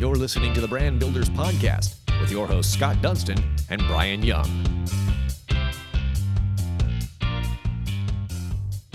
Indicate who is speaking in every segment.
Speaker 1: You're listening to the Brand Builders Podcast with your hosts Scott Dunston and Brian Young.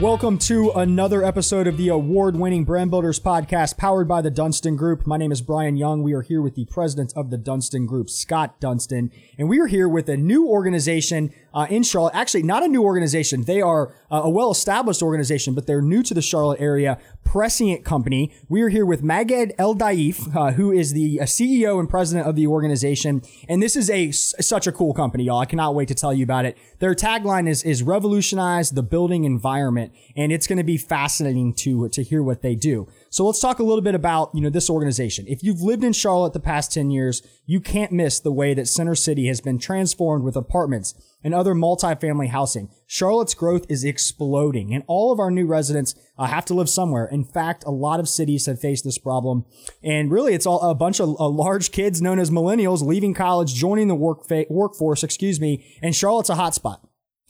Speaker 2: Welcome to another episode of the award winning Brand Builders podcast powered by the Dunston Group. My name is Brian Young. We are here with the president of the Dunston Group, Scott Dunston, and we are here with a new organization uh, in Charlotte. Actually, not a new organization. They are uh, a well established organization, but they're new to the Charlotte area. Prescient Company. We are here with Maged El Daif, uh, who is the uh, CEO and president of the organization. And this is a such a cool company, y'all. I cannot wait to tell you about it. Their tagline is is revolutionize the building environment, and it's going to be fascinating to to hear what they do. So let's talk a little bit about, you know, this organization. If you've lived in Charlotte the past 10 years, you can't miss the way that Center City has been transformed with apartments and other multifamily housing. Charlotte's growth is exploding and all of our new residents uh, have to live somewhere. In fact, a lot of cities have faced this problem. And really, it's all a bunch of uh, large kids known as millennials leaving college, joining the work fa- workforce, excuse me, and Charlotte's a hotspot.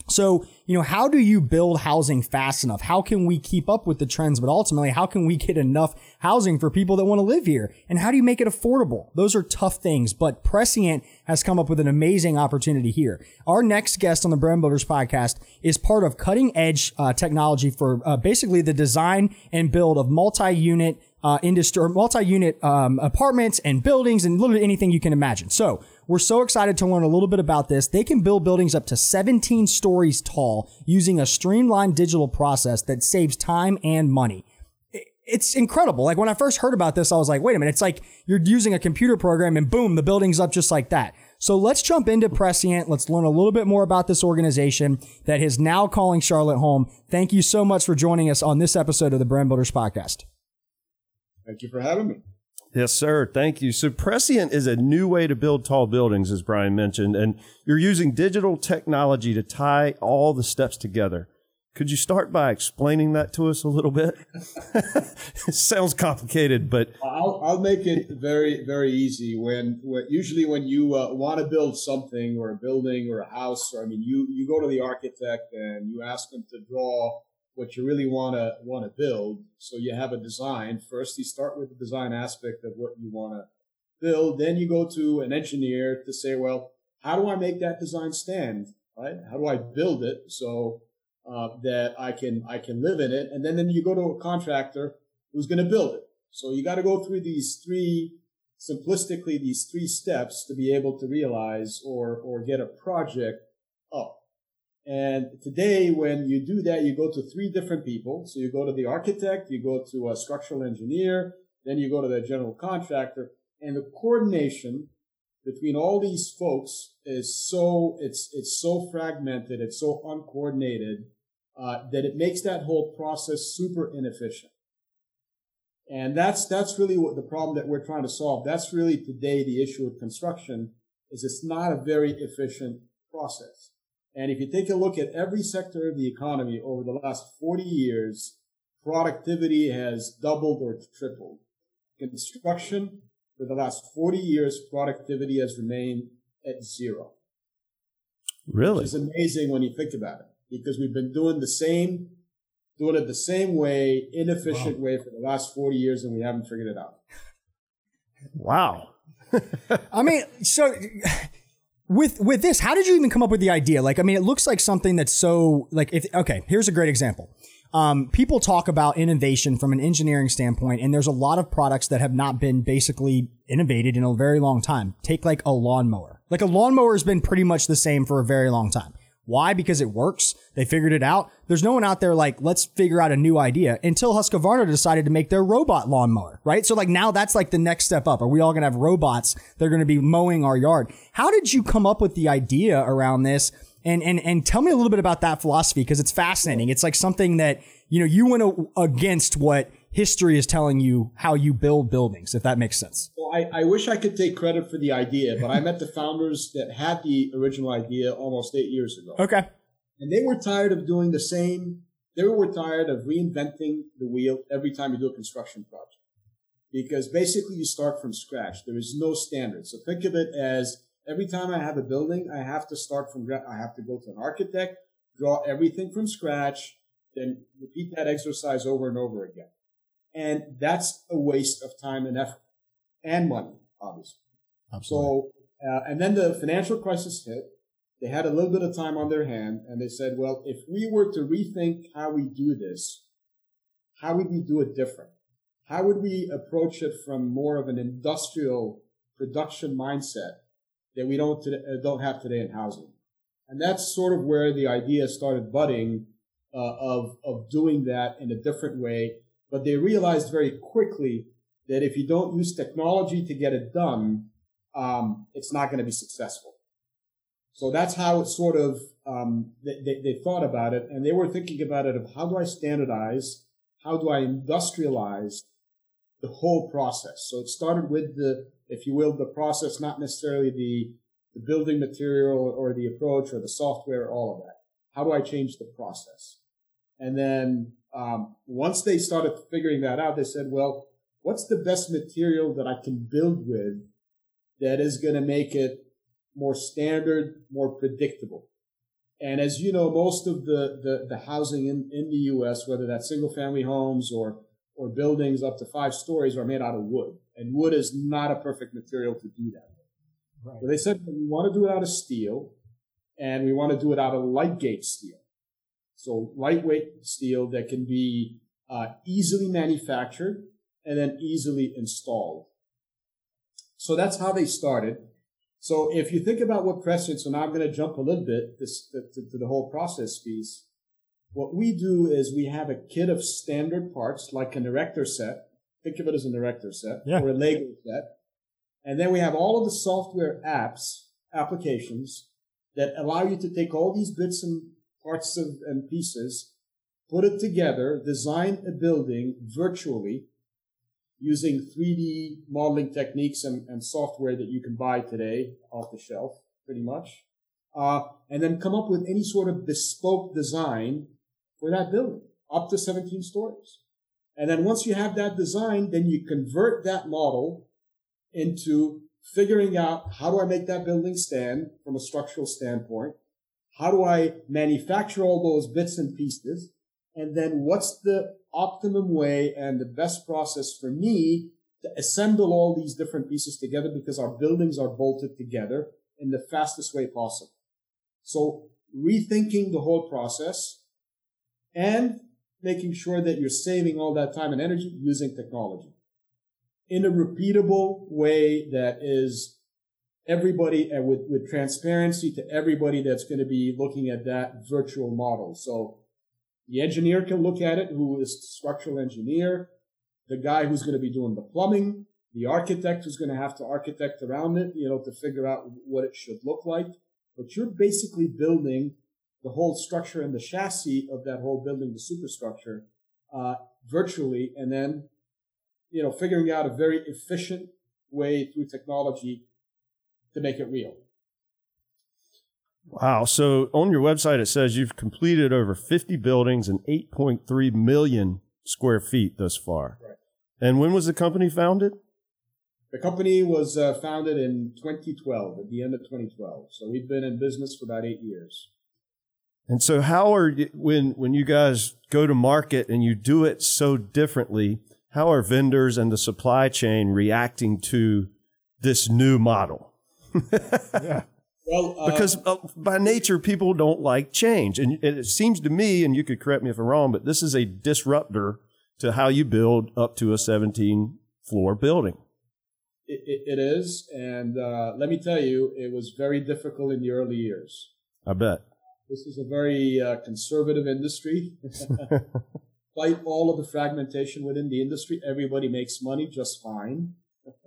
Speaker 2: So, you know, how do you build housing fast enough? How can we keep up with the trends? But ultimately, how can we get enough housing for people that want to live here? And how do you make it affordable? Those are tough things, but Prescient has come up with an amazing opportunity here. Our next guest on the Brand Builders podcast is part of cutting edge uh, technology for uh, basically the design and build of multi-unit uh, industry, multi-unit um, apartments and buildings and literally anything you can imagine. So we're so excited to learn a little bit about this. They can build buildings up to 17 stories tall using a streamlined digital process that saves time and money. It's incredible. Like when I first heard about this, I was like, wait a minute. It's like you're using a computer program and boom, the building's up just like that. So let's jump into Prescient. Let's learn a little bit more about this organization that is now calling Charlotte home. Thank you so much for joining us on this episode of the Brand Builders Podcast.
Speaker 3: Thank you for having me.
Speaker 4: Yes, sir. Thank you. So Prescient is a new way to build tall buildings, as Brian mentioned, and you're using digital technology to tie all the steps together. Could you start by explaining that to us a little bit? it sounds complicated, but
Speaker 3: I'll, I'll make it very, very easy. When, when usually when you uh, want to build something or a building or a house, or I mean, you you go to the architect and you ask them to draw what you really want to want to build. So you have a design. First, you start with the design aspect of what you want to build. Then you go to an engineer to say, well, how do I make that design stand? Right? How do I build it so uh, that I can I can live in it? And then then you go to a contractor who's going to build it. So you got to go through these three simplistically these three steps to be able to realize or or get a project up. And today, when you do that, you go to three different people. So you go to the architect, you go to a structural engineer, then you go to the general contractor, and the coordination between all these folks is so it's it's so fragmented, it's so uncoordinated uh, that it makes that whole process super inefficient. And that's that's really what the problem that we're trying to solve. That's really today the issue with construction is it's not a very efficient process. And if you take a look at every sector of the economy over the last 40 years, productivity has doubled or tripled. Construction, for the last 40 years, productivity has remained at zero.
Speaker 4: Really?
Speaker 3: It's amazing when you think about it because we've been doing the same, doing it the same way, inefficient wow. way for the last 40 years and we haven't figured it out.
Speaker 4: Wow.
Speaker 2: I mean, so with with this, how did you even come up with the idea? Like, I mean, it looks like something that's so like if okay, here's a great example. Um, people talk about innovation from an engineering standpoint, and there's a lot of products that have not been basically innovated in a very long time. Take like a lawnmower. Like a lawnmower has been pretty much the same for a very long time. Why? Because it works. They figured it out. There's no one out there like, let's figure out a new idea until Husqvarna decided to make their robot lawnmower, right? So like now that's like the next step up. Are we all going to have robots that are going to be mowing our yard? How did you come up with the idea around this? And, and, and tell me a little bit about that philosophy because it's fascinating. It's like something that, you know, you went against what history is telling you how you build buildings, if that makes sense.
Speaker 3: Well, I, I wish I could take credit for the idea, but I met the founders that had the original idea almost eight years ago.
Speaker 2: Okay.
Speaker 3: And they were tired of doing the same, they were tired of reinventing the wheel every time you do a construction project. Because basically you start from scratch. There is no standard. So think of it as every time I have a building, I have to start from, I have to go to an architect, draw everything from scratch, then repeat that exercise over and over again. And that's a waste of time and effort and money. obviously.
Speaker 2: Absolutely.
Speaker 3: So, uh, and then the financial crisis hit. They had a little bit of time on their hand and they said, well, if we were to rethink how we do this, how would we do it different? How would we approach it from more of an industrial production mindset that we don't, uh, don't have today in housing? And that's sort of where the idea started budding uh, of, of doing that in a different way. But they realized very quickly that if you don't use technology to get it done, um, it's not going to be successful. So that's how it sort of um, they, they, they, thought about it, and they were thinking about it of how do I standardize, how do I industrialize the whole process. So it started with the, if you will, the process, not necessarily the the building material or the approach or the software, all of that. How do I change the process? And then um, once they started figuring that out, they said, well, what's the best material that I can build with that is going to make it more standard, more predictable. And as you know, most of the, the, the housing in, in the U.S., whether that's single family homes or, or buildings up to five stories are made out of wood. And wood is not a perfect material to do that. Right. So they said, we want to do it out of steel and we want to do it out of light gauge steel. So lightweight steel that can be uh, easily manufactured and then easily installed. So that's how they started. So if you think about what Prescient, so now I'm going to jump a little bit this, to, to the whole process piece. What we do is we have a kit of standard parts like an erector set. Think of it as an erector set yeah. or a Lego set. And then we have all of the software apps, applications that allow you to take all these bits and parts of, and pieces, put it together, design a building virtually using 3D modeling techniques and, and software that you can buy today off the shelf, pretty much. Uh, and then come up with any sort of bespoke design for that building, up to 17 stories. And then once you have that design, then you convert that model into figuring out how do I make that building stand from a structural standpoint? How do I manufacture all those bits and pieces? And then what's the optimum way and the best process for me to assemble all these different pieces together because our buildings are bolted together in the fastest way possible. So rethinking the whole process and making sure that you're saving all that time and energy using technology in a repeatable way that is everybody and with, with transparency to everybody that's going to be looking at that virtual model. So the engineer can look at it, who is structural engineer, the guy who's going to be doing the plumbing, the architect who's going to have to architect around it, you know, to figure out what it should look like. But you're basically building the whole structure and the chassis of that whole building, the superstructure, uh, virtually, and then you know, figuring out a very efficient way through technology to make it real.
Speaker 4: Wow. So on your website, it says you've completed over 50 buildings and 8.3 million square feet thus far. Right. And when was the company founded?
Speaker 3: The company was uh, founded in 2012, at the end of 2012. So we've been in business for about eight years.
Speaker 4: And so, how are you, when when you guys go to market and you do it so differently? how are vendors and the supply chain reacting to this new model? Yeah. Well, uh, because uh, by nature, people don't like change. And it seems to me, and you could correct me if I'm wrong, but this is a disruptor to how you build up to a 17 floor building.
Speaker 3: it, it, it is. And uh, let me tell you, it was very difficult in the early years.
Speaker 4: I bet.
Speaker 3: This is a very uh, conservative industry. despite all of the fragmentation within the industry, everybody makes money just fine.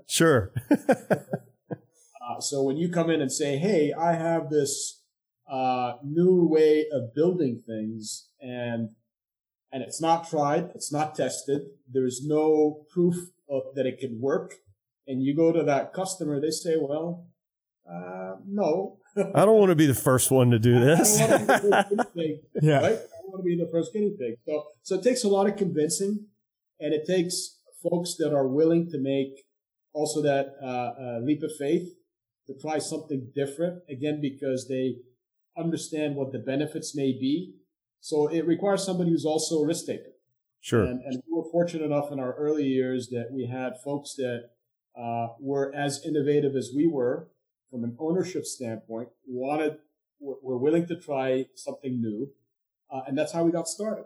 Speaker 4: Sure.
Speaker 3: uh, so when you come in and say, "Hey, I have this uh, new way of building things," and and it's not tried, it's not tested, there's no proof of, that it can work, and you go to that customer, they say, "Well, uh, no."
Speaker 4: I don't want to be the first one to do this.
Speaker 3: yeah. Right? I want to be the first guinea pig. So, so it takes a lot of convincing, and it takes folks that are willing to make also that uh, uh, leap of faith to try something different. Again, because they understand what the benefits may be. So it requires somebody who's also a risk taker.
Speaker 4: Sure.
Speaker 3: And, and we were fortunate enough in our early years that we had folks that uh, were as innovative as we were from an ownership standpoint, wanted, were willing to try something new. Uh, and that's how we got started.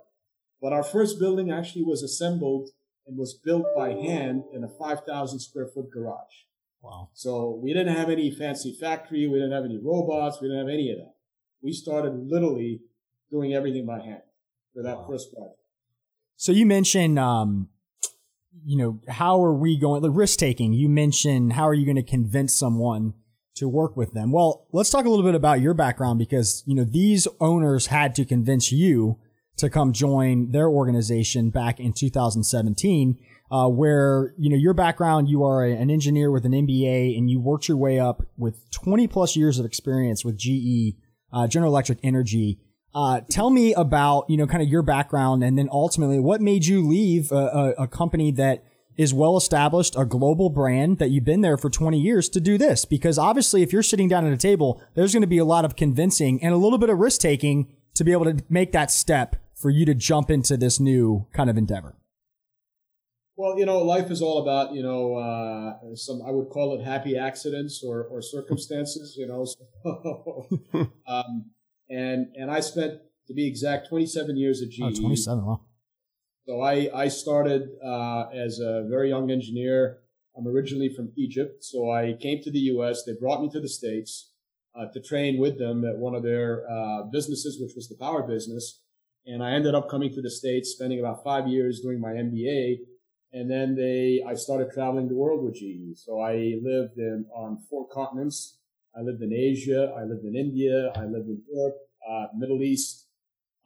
Speaker 3: But our first building actually was assembled and was built by hand in a 5,000 square foot garage.
Speaker 2: Wow.
Speaker 3: So we didn't have any fancy factory. We didn't have any robots. We didn't have any of that. We started literally doing everything by hand for that wow. first project.
Speaker 2: So you mentioned, um, you know, how are we going, the risk taking? You mentioned how are you going to convince someone to work with them? Well, let's talk a little bit about your background because, you know, these owners had to convince you to come join their organization back in 2017 uh, where you know your background, you are an engineer with an MBA, and you worked your way up with 20 plus years of experience with GE, uh, General Electric Energy. Uh, tell me about you know kind of your background, and then ultimately what made you leave a, a, a company that is well established, a global brand that you've been there for 20 years to do this? Because obviously, if you're sitting down at a table, there's going to be a lot of convincing and a little bit of risk taking to be able to make that step for you to jump into this new kind of endeavor.
Speaker 3: Well, you know, life is all about you know uh, some I would call it happy accidents or, or circumstances. You know, so, um, and and I spent to be exact 27 years at GE.
Speaker 2: Oh, 27, wow.
Speaker 3: So I I started uh, as a very young engineer. I'm originally from Egypt, so I came to the U.S. They brought me to the states uh, to train with them at one of their uh, businesses, which was the power business. And I ended up coming to the states, spending about five years doing my MBA and then they, I started traveling the world with GE. So I lived in, on four continents. I lived in Asia. I lived in India. I lived in Europe, uh, Middle East.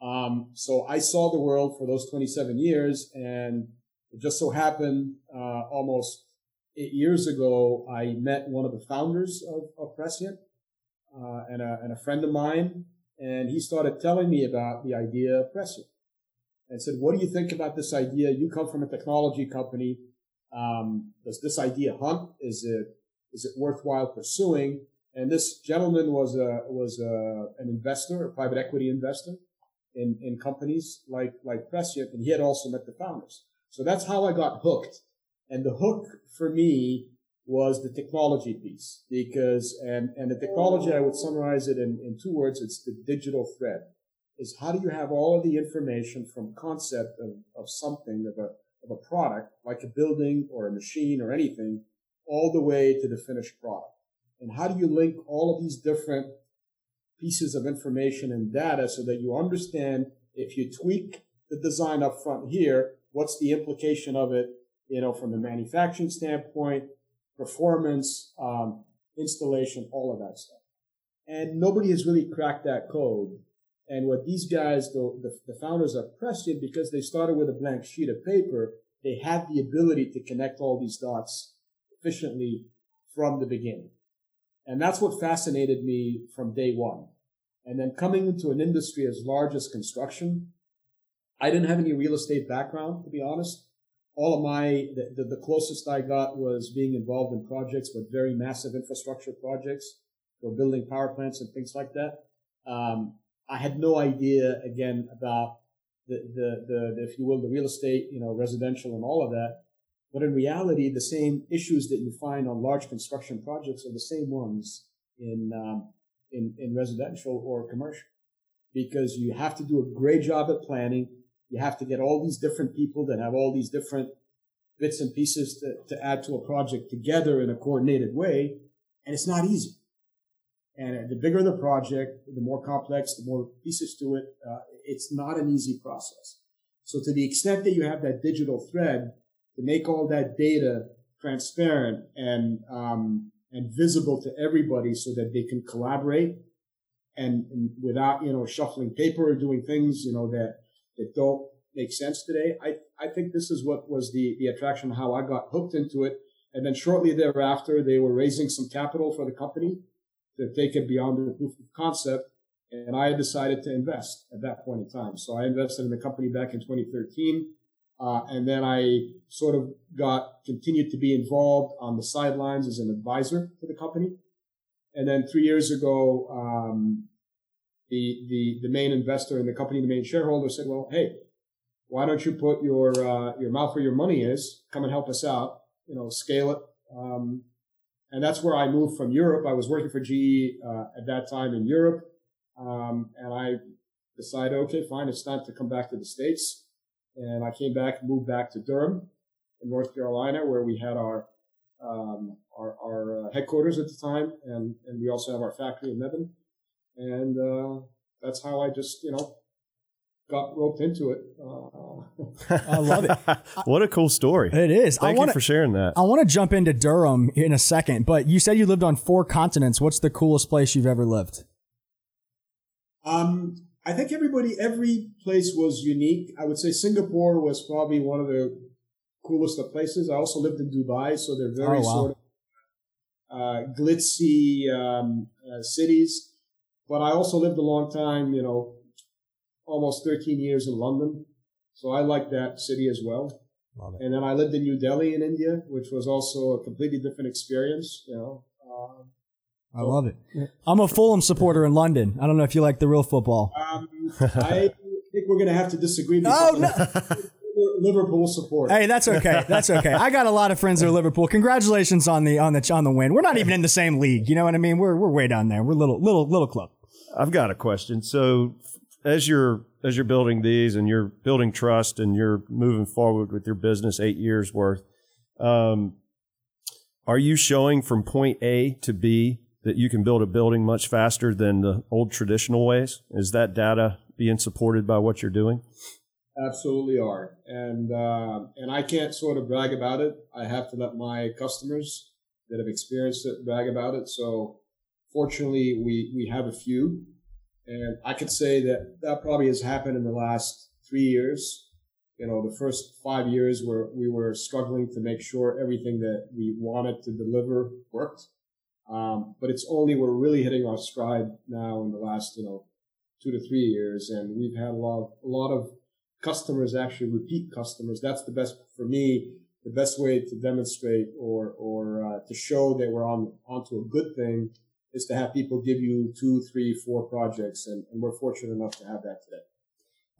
Speaker 3: Um, so I saw the world for those 27 years. And it just so happened, uh, almost eight years ago, I met one of the founders of, of Prescient, uh, and a, and a friend of mine. And he started telling me about the idea of Prescient and said, what do you think about this idea? You come from a technology company. Um, does this idea hunt? Is it, is it worthwhile pursuing? And this gentleman was a, was a, an investor, a private equity investor in, in companies like, like Prescient, and he had also met the founders. So that's how I got hooked. And the hook for me was the technology piece because, and, and the technology, I would summarize it in, in two words. It's the digital thread is how do you have all of the information from concept of, of something, of a, of a product, like a building or a machine or anything, all the way to the finished product? And how do you link all of these different pieces of information and data so that you understand if you tweak the design up front here, what's the implication of it, you know, from the manufacturing standpoint, performance, um, installation, all of that stuff. And nobody has really cracked that code and what these guys, the, the, the founders of Prescient, because they started with a blank sheet of paper, they had the ability to connect all these dots efficiently from the beginning. And that's what fascinated me from day one. And then coming into an industry as large as construction, I didn't have any real estate background, to be honest. All of my, the, the, closest I got was being involved in projects, but very massive infrastructure projects for building power plants and things like that. Um, I had no idea again about the, the, the, the, if you will, the real estate, you know, residential and all of that. But in reality, the same issues that you find on large construction projects are the same ones in, um, in, in residential or commercial because you have to do a great job at planning. You have to get all these different people that have all these different bits and pieces to, to add to a project together in a coordinated way. And it's not easy. And the bigger the project, the more complex, the more pieces to it. Uh, it's not an easy process. So to the extent that you have that digital thread to make all that data transparent and um, and visible to everybody, so that they can collaborate and, and, without you know shuffling paper or doing things you know that that don't make sense today. I I think this is what was the the attraction, how I got hooked into it. And then shortly thereafter, they were raising some capital for the company to take it beyond the proof of concept. And I decided to invest at that point in time. So I invested in the company back in 2013. Uh, and then I sort of got continued to be involved on the sidelines as an advisor to the company. And then three years ago, um, the, the, the main investor in the company, the main shareholder said, well, hey, why don't you put your, uh, your mouth where your money is? Come and help us out, you know, scale it Um, and that's where I moved from Europe. I was working for GE uh, at that time in Europe, um, and I decided, okay, fine, it's time to come back to the states. And I came back, moved back to Durham, in North Carolina, where we had our um, our, our uh, headquarters at the time, and and we also have our factory in Mebane, and uh, that's how I just you know got roped into it. Uh,
Speaker 2: I love it.
Speaker 4: what a cool story.
Speaker 2: It is.
Speaker 4: Thank
Speaker 2: I wanna,
Speaker 4: you for sharing that.
Speaker 2: I want to jump into Durham in a second, but you said you lived on four continents. What's the coolest place you've ever lived?
Speaker 3: Um, I think everybody, every place was unique. I would say Singapore was probably one of the coolest of places. I also lived in Dubai, so they're very
Speaker 2: Oh, wow.
Speaker 3: sort of uh, glitzy um, uh, cities. But I also lived a long time, you know, almost 13 years in London. So I like that city as well.
Speaker 2: Love it.
Speaker 3: And then I lived in New Delhi in India, which was also a completely different experience, you know. Um,
Speaker 2: I love it. I'm a Fulham supporter in London. I don't know if you like the real football.
Speaker 3: um, I think we're going to have to disagree.
Speaker 2: Oh,
Speaker 3: because Liverpool supporter.
Speaker 2: Hey, that's okay. That's okay. I got a lot of friends that are Liverpool. Congratulations on the on the on the win. We're not even in the same league. You know what I mean? We're we're way down there. We're little little little club.
Speaker 4: I've got a question. So as you're as you're building these and you're building trust and you're moving forward with your business eight years worth, um, are you showing from point A to B that you can build a building much faster than the old traditional ways? Is that data being supported by what you're doing?
Speaker 3: Absolutely are, and uh, and I can't sort of brag about it. I have to let my customers that have experienced it brag about it. So, fortunately, we we have a few, and I could say that that probably has happened in the last three years. You know, the first five years where we were struggling to make sure everything that we wanted to deliver worked. Um, but it's only we're really hitting our stride now in the last you know two to three years, and we've had a lot of, a lot of customers actually repeat customers. That's the best for me. The best way to demonstrate or or uh, to show that we're on onto a good thing is to have people give you two, three, four projects, and, and we're fortunate enough to have that today.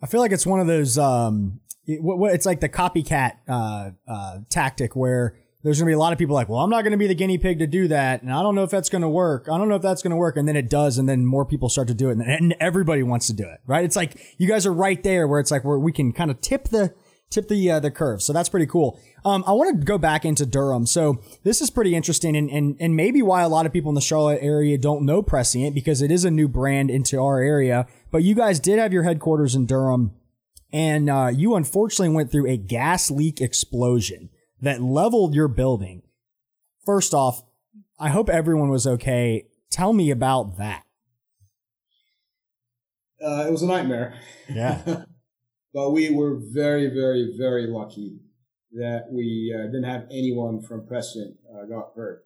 Speaker 2: I feel like it's one of those. Um, it, it's like the copycat uh, uh, tactic where there's going to be a lot of people like, well, I'm not going to be the guinea pig to do that, and I don't know if that's going to work. I don't know if that's going to work, and then it does, and then more people start to do it, and, and everybody wants to do it, right? It's like you guys are right there where it's like where we can kind of tip the tip the uh, the curve. So that's pretty cool. Um, I want to go back into Durham. So this is pretty interesting, and, and and maybe why a lot of people in the Charlotte area don't know Prescient because it is a new brand into our area. But you guys did have your headquarters in Durham, and uh, you unfortunately went through a gas leak explosion that leveled your building. First off, I hope everyone was okay. Tell me about that.
Speaker 3: Uh, it was a nightmare.
Speaker 2: Yeah.
Speaker 3: but we were very, very, very lucky that we uh, didn't have anyone from Prescient uh, got hurt.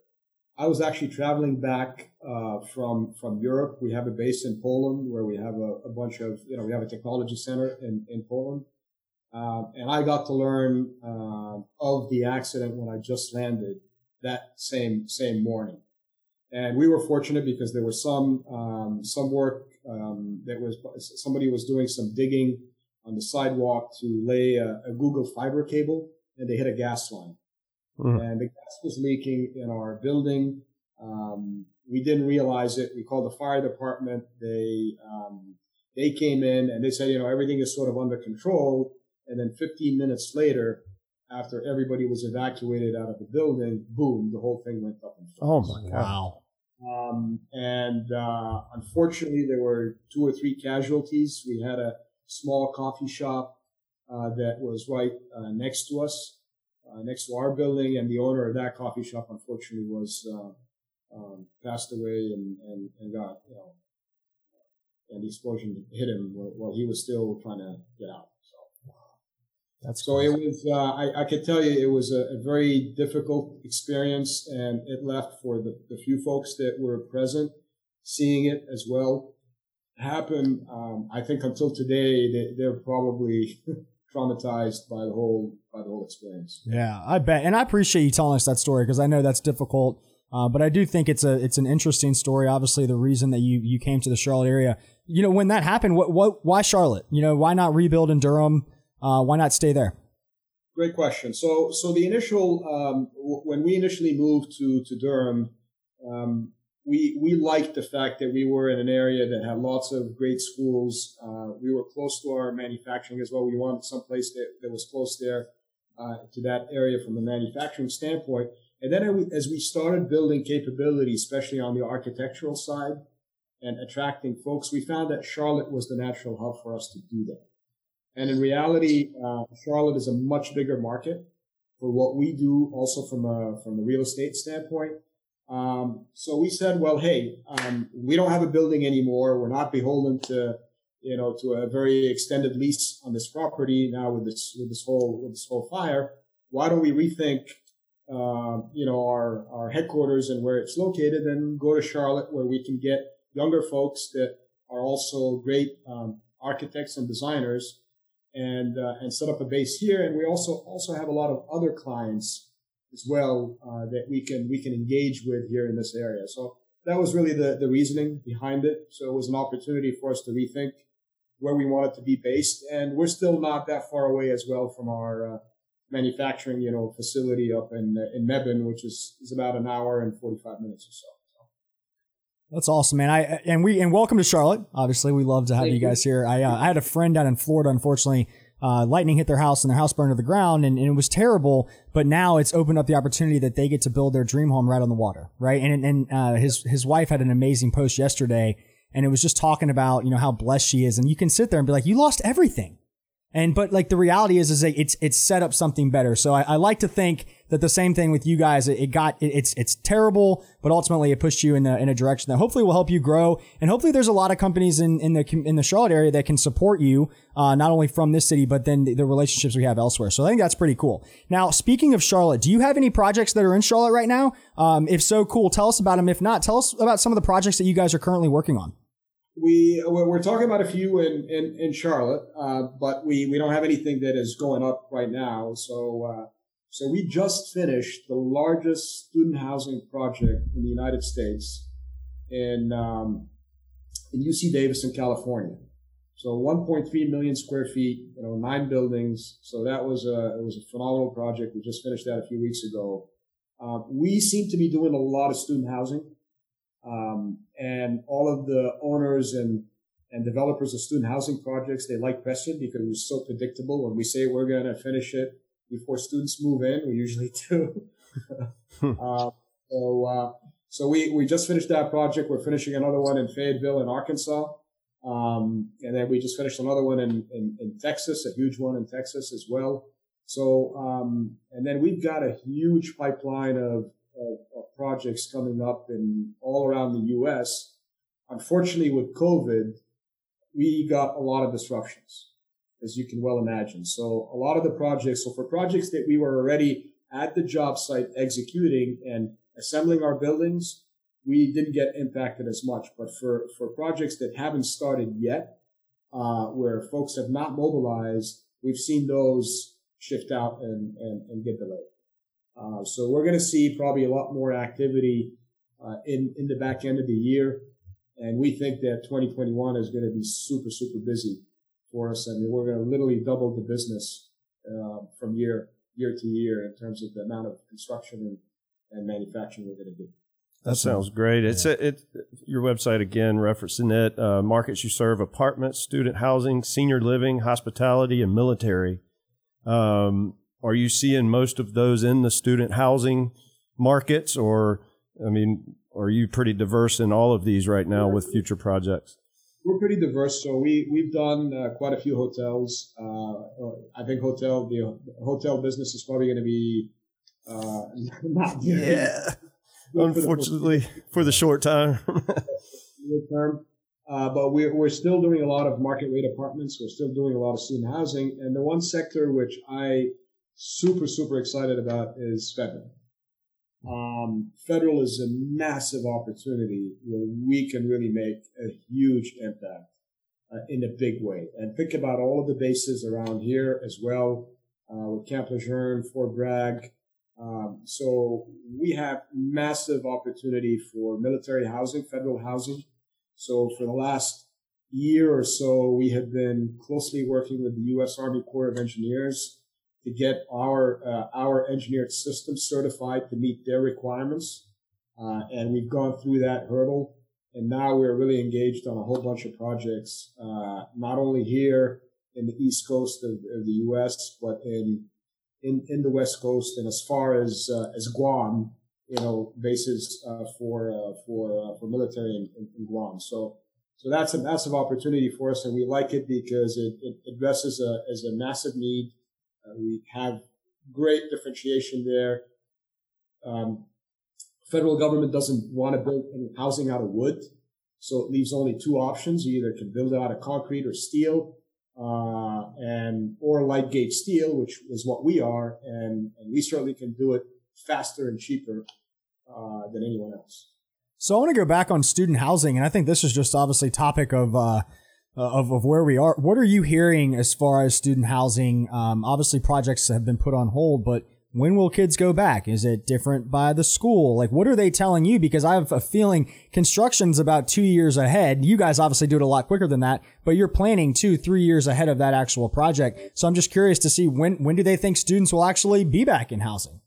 Speaker 3: I was actually traveling back uh, from from Europe. We have a base in Poland where we have a, a bunch of you know we have a technology center in in Poland, um, and I got to learn um of the accident when I just landed that same same morning. And we were fortunate because there was some um, some work um, that was somebody was doing some digging on the sidewalk to lay a, a Google fiber cable, and they hit a gas line,
Speaker 4: Mhm.
Speaker 3: and the gas was leaking in our building. Um, we didn't realize it. We called the fire department. They um, they came in and they said, you know, everything is sort of under control. And then 15 minutes later, after everybody was evacuated out of the building, boom, the whole thing went up in
Speaker 4: smoke
Speaker 3: Oh
Speaker 4: my God.
Speaker 2: Wow.
Speaker 3: Um, and uh, unfortunately, there were two or three casualties. We had a small coffee shop uh, that was right uh, next to us, uh, next to our building, and the owner of that coffee shop, unfortunately, was uh, um, passed away and, and, and got you know, and the explosion hit him while, while he was still trying to get out. So.
Speaker 2: That's
Speaker 3: So it was, uh, I, I could tell you it was a, a very difficult experience and it left for the, the few folks that were present, seeing it as well happen. Um, I think until today, they, they're probably traumatized by the whole, by the whole experience.
Speaker 2: Yeah, I bet, and I appreciate you telling us that story because I know that's difficult. Uh, but I do think it's a it's an interesting story. Obviously, the reason that you you came to the Charlotte area, you know, when that happened, what what why Charlotte? You know, why not rebuild in Durham? Uh, why not stay there?
Speaker 3: Great question. So, so the initial um, w- when we initially moved to to Durham, um, we we liked the fact that we were in an area that had lots of great schools. Uh, we were close to our manufacturing as well. We wanted some place that, that was close there uh, to that area from a manufacturing standpoint. And then as we started building capability, especially on the architectural side and attracting folks, we found that Charlotte was the natural hub for us to do that. And in reality, uh, Charlotte is a much bigger market for what we do, also from a from a real estate standpoint. Um, so we said, well, hey, um, we don't have a building anymore. We're not beholden to you know to a very extended lease on this property now with this with this whole with this whole fire. Why don't we rethink um, you know, our, our headquarters and where it's located and go to Charlotte where we can get younger folks that are also great um, architects and designers and, uh, and set up a base here. And we also, also have a lot of other clients as well, uh, that we can, we can engage with here in this area. So that was really the, the reasoning behind it. So it was an opportunity for us to rethink where we wanted to be based. And we're still not that far away as well from our, uh, manufacturing, you know, facility up in in Mebane, which is is about an hour and forty five minutes or so.
Speaker 2: That's awesome, man. I and we and welcome to Charlotte. Obviously, we love to have Thank you guys here. I uh, I had a friend down in Florida. Unfortunately, uh, lightning hit their house and their house burned to the ground, and, and, it was terrible. But now it's opened up the opportunity that they get to build their dream home right on the water, right? And and uh, his his wife had an amazing post yesterday, and it was just talking about you know how blessed she is, and you can sit there and be like, you lost everything and but like the reality is, is it's it's set up something better. So I, I like to think that the same thing with you guys. It, it got it, it's it's terrible, but ultimately it pushed you in a, in a direction that hopefully will help you grow. And hopefully there's a lot of companies in in the in the Charlotte area that can support you, uh, not only from this city, but then the, the relationships we have elsewhere. So I think that's pretty cool. Now, speaking of Charlotte, do you have any projects that are in Charlotte right now? Um, if so, cool. Tell us about them. If not, tell us about some of the projects that you guys are currently working on
Speaker 3: we we're talking about a few in in, in Charlotte, uh, but we we don't have anything that is going up right now. So uh, so we just finished the largest student housing project in the United States in um, in UC Davis in California. So 1.3 million square feet, you know, nine buildings. So that was a it was a phenomenal project. We just finished that a few weeks ago. Uh, we seem to be doing a lot of student housing. Um, and all of the owners and, and developers of student housing projects, they like Prescient because it was so predictable. When we say we're going to finish it before students move in, we usually do. uh, so, uh, so we, we just finished that project. We're finishing another one in Fayetteville in Arkansas. Um, and then we just finished another one in, in, in, Texas, a huge one in Texas as well. So, um, and then we've got a huge pipeline of, of, of projects coming up in all around the U.S. Unfortunately, with COVID, we got a lot of disruptions, as you can well imagine. So a lot of the projects, so for projects that we were already at the job site executing and assembling our buildings, we didn't get impacted as much. But for, for projects that haven't started yet, uh, where folks have not mobilized, we've seen those shift out and, and, and get delayed. Uh, so we're going to see probably a lot more activity uh, in in the back end of the year, and we think that 2021 is going to be super super busy for us. I mean, we're going to literally double the business uh, from year year to year in terms of the amount of construction and, and manufacturing we're going to do.
Speaker 4: That sounds great. It's yeah. a, it your website again, referencing it. Uh, markets you serve: apartments, student housing, senior living, hospitality, and military. Um, are you seeing most of those in the student housing markets, or I mean, are you pretty diverse in all of these right now with future projects?
Speaker 3: We're pretty diverse, so we we've done uh, quite a few hotels. Uh, I think hotel the hotel business is probably going to be uh, not
Speaker 4: yeah. Unfortunately, for the short time.
Speaker 3: short term. Uh, but we're, we're still doing a lot of market rate apartments. We're still doing a lot of student housing. And the one sector which I super, super excited about is federal. Um, federal is a massive opportunity where we can really make a huge impact uh, in a big way. And think about all of the bases around here as well, uh, with Camp Lejeune, Fort Bragg. Um, so we have massive opportunity for military housing, federal housing. So for the last year or so, we have been closely working with the U.S. Army Corps of Engineers to get our uh, our engineered system certified to meet their requirements, uh, and we've gone through that hurdle. And now we're really engaged on a whole bunch of projects, uh, not only here in the east coast of, of, the U.S., but in in in the west coast and as far as uh, as Guam, you know, bases uh, for uh, for for military in, in, in Guam. So so that's a massive opportunity for us, and we like it because it, it addresses a, as a massive need. Uh, we have great differentiation there. Um, federal government doesn't want to build any housing out of wood, so it leaves only two options: you either can build it out of concrete or steel, uh, and or light gauge steel, which is what we are, and, and we certainly can do it faster and cheaper uh, than anyone else.
Speaker 2: So I want to go back on student housing, and I think this is just obviously topic of uh, uh, of of where we are. What are you hearing as far as student housing? Um, obviously, projects have been put on hold, but when will kids go back? Is it different by the school? Like, what are they telling you? Because I have a feeling construction's about two years ahead. You guys obviously do it a lot quicker than that, but you're planning two, three years ahead of that actual project. So I'm just curious to see when when do they think students will actually be back in housing?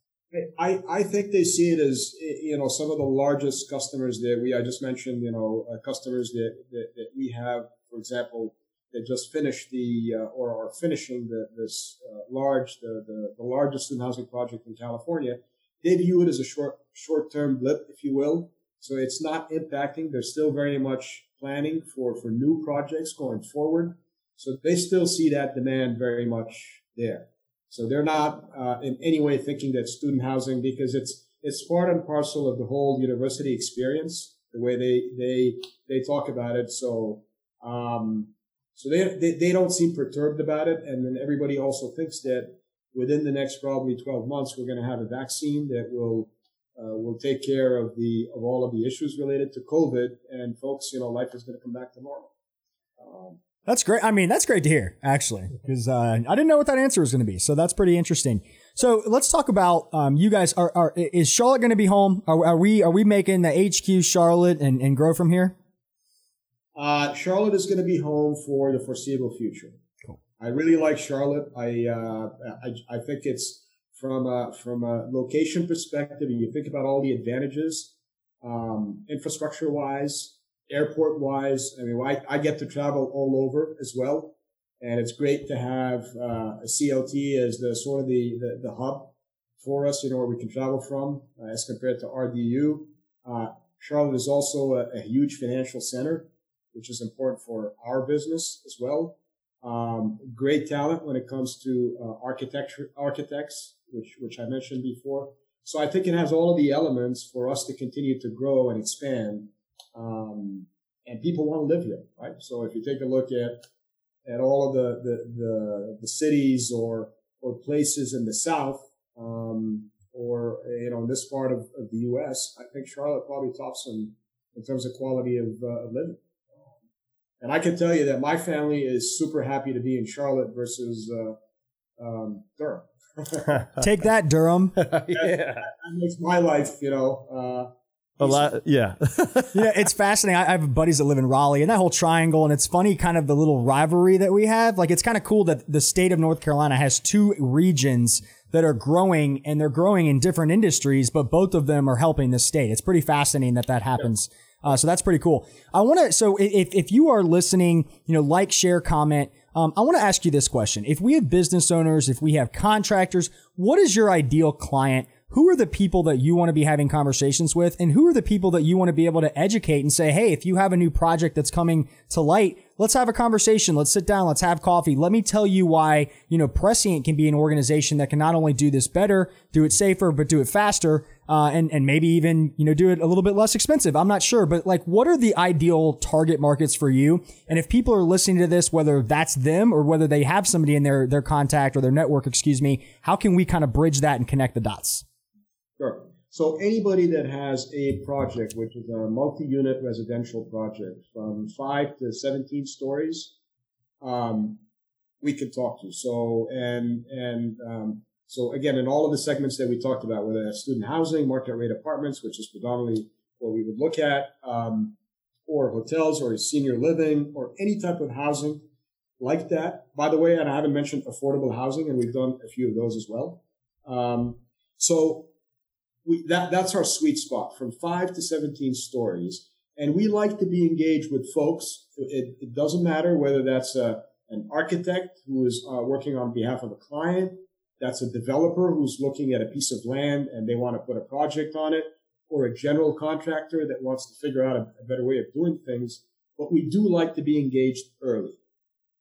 Speaker 3: I, I think they see it as you know some of the largest customers that we I just mentioned you know uh, customers that, that, that we have for example they just finished the uh, or are finishing the, this uh, large the, the, the largest student housing project in California they view it as a short short term blip if you will. So it's not impacting. They're still very much planning for for new projects going forward. So they still see that demand very much there. So they're not uh, in any way thinking that student housing because it's it's part and parcel of the whole university experience, the way they they they talk about it. So um, so they, they they don't seem perturbed about it, and then everybody also thinks that within the next probably 12 months we're going to have a vaccine that will uh, will take care of the of all of the issues related to COVID, and folks, you know, life is going to come back to normal.
Speaker 2: Um, that's great. I mean, that's great to hear, actually, because uh, I didn't know what that answer was going to be. So that's pretty interesting. So let's talk about um, you guys. Are, are is Charlotte going to be home? Are, are, we are we making the HQ Charlotte and, and grow from here?
Speaker 3: Uh, Charlotte is going to be home for the foreseeable future. Cool. I really like Charlotte. I uh, I, I think it's from a, from a location perspective, and you think about all the advantages, um, infrastructure wise, airport wise, I mean, I, I get to travel all over as well. And it's great to have uh, a CLT as the sort of the, the, the, hub for us, you know, where we can travel from uh, as compared to RDU. Uh, Charlotte is also a, a, huge financial center, which is important for our business as well. Um, great talent when it comes to uh, architecture, architects, which, which I mentioned before. So I think it has all of the elements for us to continue to grow and expand um, and people want to live here, right? So if you take a look at at all of the the, the, the cities or or places in the South, um, or you know in this part of, of the U.S., I think Charlotte probably tops them in terms of quality of, uh, of living. And I can tell you that my family is super happy to be in Charlotte versus uh, um, Durham.
Speaker 2: Take that, Durham.
Speaker 3: yeah, that, that makes my life, you know, uh,
Speaker 4: a lot, yeah.
Speaker 2: yeah, it's fascinating. I, have buddies that live in Raleigh and that whole triangle, and it's funny, kind of the little rivalry that we have. Like, it's kind of cool that the state of North Carolina has two regions that are growing, and they're growing in different industries, but both of them are helping the state. It's pretty fascinating that that happens. Uh, so that's pretty cool. I want to. So if if you are listening, you know, like, share, comment. Um, I want to ask you this question: If we have business owners, if we have contractors, what is your ideal client? who are the people that you want to be having conversations with and who are the people that you want to be able to educate and say, Hey, if you have a new project that's coming to light, let's have a conversation. Let's sit down. Let's have coffee. Let me tell you why, you know, Prescient can be an organization that can not only do this better, do it safer, but do it faster. Uh, and, and maybe even, you know, do it a little bit less expensive. I'm not sure, but like, what are the ideal target markets for you? And if people are listening to this, whether that's them or whether they have somebody in their, their contact or their network, excuse me, how can we kind of bridge that and connect the dots?
Speaker 3: Sure. So anybody that has a project, which is a multi-unit residential project from five to 17 stories, um, we can talk to. So, and, and, um, so again, in all of the segments that we talked about, whether that's student housing, market rate apartments, which is predominantly what we would look at, um, or hotels or senior living or any type of housing, like that. By the way, and I haven't mentioned affordable housing, and we've done a few of those as well. Um, so we, that that's our sweet spot from five to 17 stories. And we like to be engaged with folks. It, it doesn't matter whether that's a, an architect who is uh, working on behalf of a client, that's a developer who's looking at a piece of land and they want to put a project on it, or a general contractor that wants to figure out a, a better way of doing things. But we do like to be engaged early.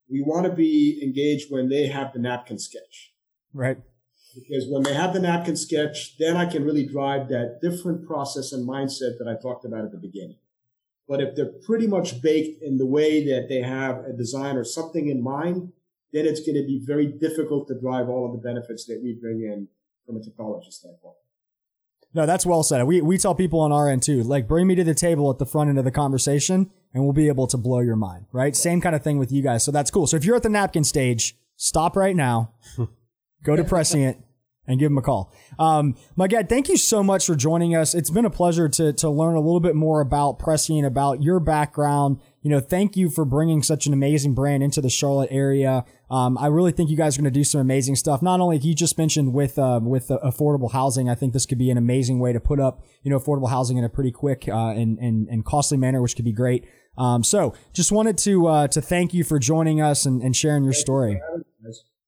Speaker 3: We want to be engaged when they have the napkin sketch.
Speaker 2: Right.
Speaker 3: Because when they have the napkin sketch, then I can really drive that different process and mindset that I talked about at the beginning. But if they're pretty much baked in the way that they have a design or something in mind, then it's going to be very difficult to drive all of the benefits that we bring in from a technology standpoint.
Speaker 2: No, that's well said. We, we tell people on our end too, like bring me to the table at the front end of the conversation and we'll be able to blow your mind, right? Same kind of thing with you guys. So that's cool. So if you're at the napkin stage, stop right now, go to Prescient and give them a call. Um, Maged, thank you so much for joining us. It's been a pleasure to, to learn a little bit more about Prescient, about your background. You know, thank you for bringing such an amazing brand into the Charlotte area. Um, I really think you guys are going to do some amazing stuff. Not only you just mentioned with uh, with uh, affordable housing, I think this could be an amazing way to put up you know affordable housing in a pretty quick uh, and, and and costly manner, which could be great. Um, so, just wanted to uh, to thank you for joining us and, and sharing your story.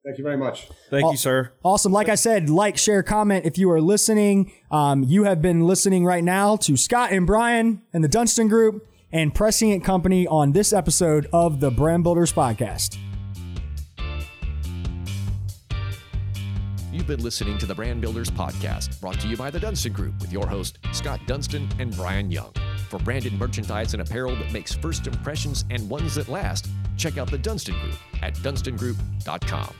Speaker 3: Thank you very much.
Speaker 4: Thank you, sir.
Speaker 2: Awesome. Like I said, like, share, comment if you are listening. Um, you have been listening right now to Scott and Brian and the Dunston Group and Prescient Company on this episode of the Brand Builders Podcast.
Speaker 1: You've been listening to the Brand Builders Podcast, brought to you by the Dunston Group with your host, Scott Dunston and Brian Young. For branded merchandise and apparel that makes first impressions and ones that last, check out the Dunston Group at dunstongroup.com.